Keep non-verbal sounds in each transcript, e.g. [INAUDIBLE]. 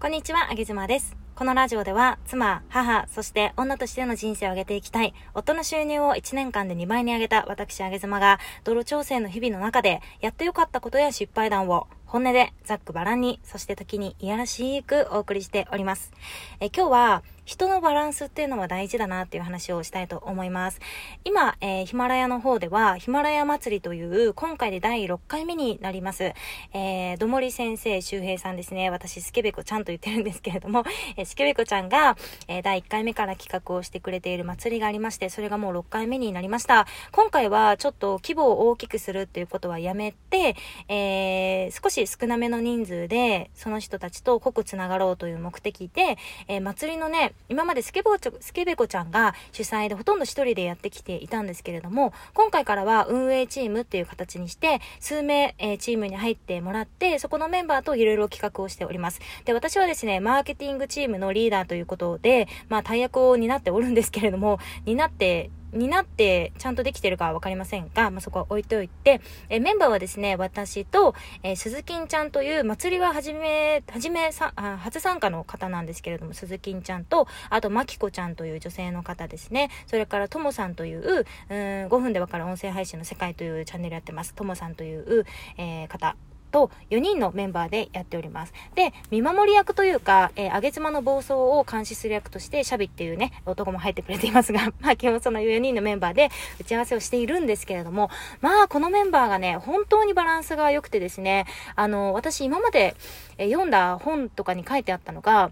こんにちは、あげずまです。このラジオでは、妻、母、そして女としての人生を上げていきたい、夫の収入を1年間で2倍に上げた私、あげずまが、泥調整の日々の中で、やってよかったことや失敗談を、本音でざっくばらんに、そして時にいやらしくお送りしております。え今日は、人のバランスっていうのは大事だなっていう話をしたいと思います。今、えー、ヒマラヤの方では、ヒマラヤ祭りという、今回で第6回目になります。えー、どもり先生周平さんですね。私、スケベコちゃんと言ってるんですけれども、えー、スケベコちゃんが、え、第1回目から企画をしてくれている祭りがありまして、それがもう6回目になりました。今回はちょっと規模を大きくするっていうことはやめて、えー、少し少なめの人数で、その人たちと濃くつながろうという目的で、え、祭りのね、今までスケボースケベコちゃんが主催でほとんど一人でやってきていたんですけれども、今回からは運営チームっていう形にして、数名、えー、チームに入ってもらって、そこのメンバーといろいろ企画をしております。で、私はですね、マーケティングチームのリーダーということで、まあ、大役を担っておるんですけれども、担ってになってちゃんとできてるかはわかりませんが、まあ、そこは置いておいて、えメンバーはですね、私と、えー、鈴木ちゃんという祭りははじめ、はじめさあ、初参加の方なんですけれども、鈴木ちゃんと、あと、まきこちゃんという女性の方ですね。それから、ともさんという、うん、5分でわかる音声配信の世界というチャンネルやってます。ともさんという、えー、方と4人のメンバーでやっております。で、見守り役というか、えー、あげ妻の暴走を監視する役として、シャビっていうね、男も入ってくれていますが、[LAUGHS] まあ基本その4人のメンバーで打ち合わせをしているんですけれども、まあこのメンバーがね、本当にバランスが良くてですね、あの、私今まで、え読んだ本とかに書いてあったのが、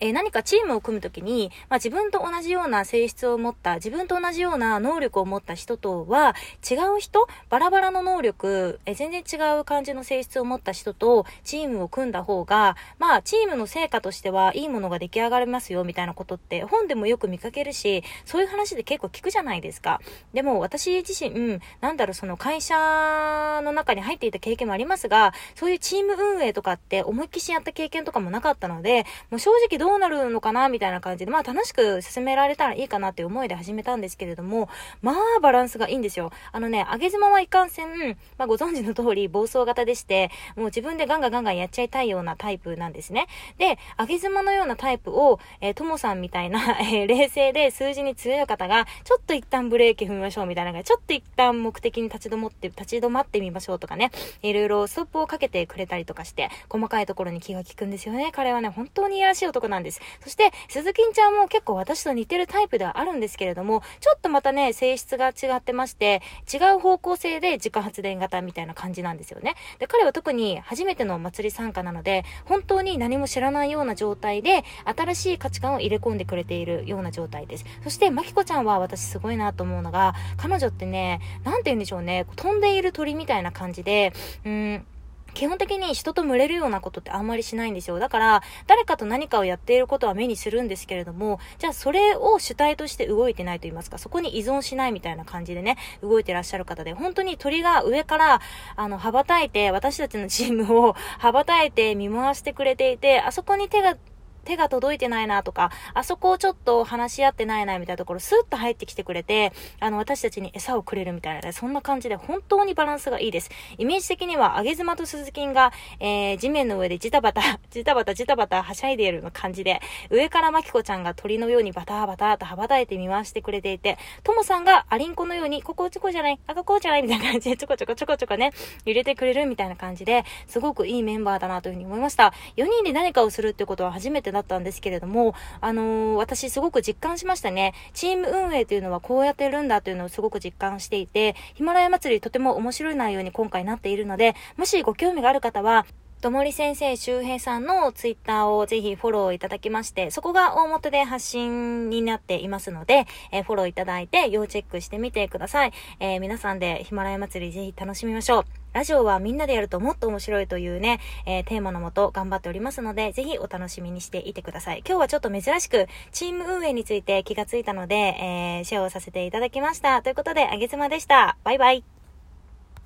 えー、何かチームを組むときに、まあ、自分と同じような性質を持った、自分と同じような能力を持った人とは、違う人バラバラの能力、えー、全然違う感じの性質を持った人とチームを組んだ方が、まあ、チームの成果としてはいいものが出来上がりますよ、みたいなことって本でもよく見かけるし、そういう話で結構聞くじゃないですか。でも、私自身、うん、なんだろう、その会社の中に入っていた経験もありますが、そういうチーム運営とかって思いっきしやった経験とかもなかったので、もう正直どうなるのかなみたいな感じで、まあ楽しく進められたらいいかなっていう思いで始めたんですけれども、まあバランスがいいんですよ。あのね、上げ妻はいかんせん、まあご存知の通り暴走型でして、もう自分でガンガンガンガンやっちゃいたいようなタイプなんですね。で、上げ妻のようなタイプを、えー、ともさんみたいな、[LAUGHS] えー、冷静で数字に強い方が、ちょっと一旦ブレーキ踏みましょうみたいなちょっと一旦目的に立ち止まって、立ち止まってみましょうとかね、いろいろストップをかけてくれたりとかして、細かいところに気が利くんですよね。彼はね、本当にいやらしい男なんです。そして、鈴木ちゃんも結構私と似てるタイプではあるんですけれども、ちょっとまたね、性質が違ってまして、違う方向性で自家発電型みたいな感じなんですよね。で、彼は特に初めての祭り参加なので、本当に何も知らないような状態で、新しい価値観を入れ込んでくれているような状態です。そして、まきこちゃんは私すごいなと思うのが、彼女ってね、なんて言うんでしょうね、飛んでいる鳥みたいな感じで、うん、基本的に人と群れるようなことってあんまりしないんですよ。だから、誰かと何かをやっていることは目にするんですけれども、じゃあそれを主体として動いてないと言いますか、そこに依存しないみたいな感じでね、動いてらっしゃる方で、本当に鳥が上から、あの、羽ばたいて、私たちのチームを羽ばたいて見回してくれていて、あそこに手が手が届いてないなとか、あそこをちょっと話し合ってないなみたいなところ、スーッと入ってきてくれて、あの、私たちに餌をくれるみたいな、そんな感じで本当にバランスがいいです。イメージ的には、あげ妻と鈴木が、えー、地面の上で [LAUGHS] ジタバタ、ジタバタジタバタはしゃいでいるような感じで、上からまきこちゃんが鳥のようにバタバタと羽ばたいて見回してくれていて、ともさんがアリンコのように、ここちこじゃない、あ、ここじゃないみたいな感じでちょこちょこちょこちょこね、揺れてくれるみたいな感じで、すごくいいメンバーだなというふうに思いました。4人で何かをするってことは初めてだったんですけれども、も、あのー、私すごく実感しましたね。チーム運営というのはこうやってるんだというのをすごく実感していて、ヒマラヤ祭りとても面白い内容に今回なっているので、もしご興味がある方は、ともり先生周平さんのツイッターをぜひフォローいただきまして、そこが大元で発信になっていますので、えー、フォローいただいて要チェックしてみてください。えー、皆さんでヒマラヤ祭りぜひ楽しみましょう。ラジオはみんなでやるともっと面白いというね、えー、テーマのもと頑張っておりますので、ぜひお楽しみにしていてください。今日はちょっと珍しく、チーム運営について気がついたので、えー、シェアをさせていただきました。ということで、あげつまでした。バイバイ。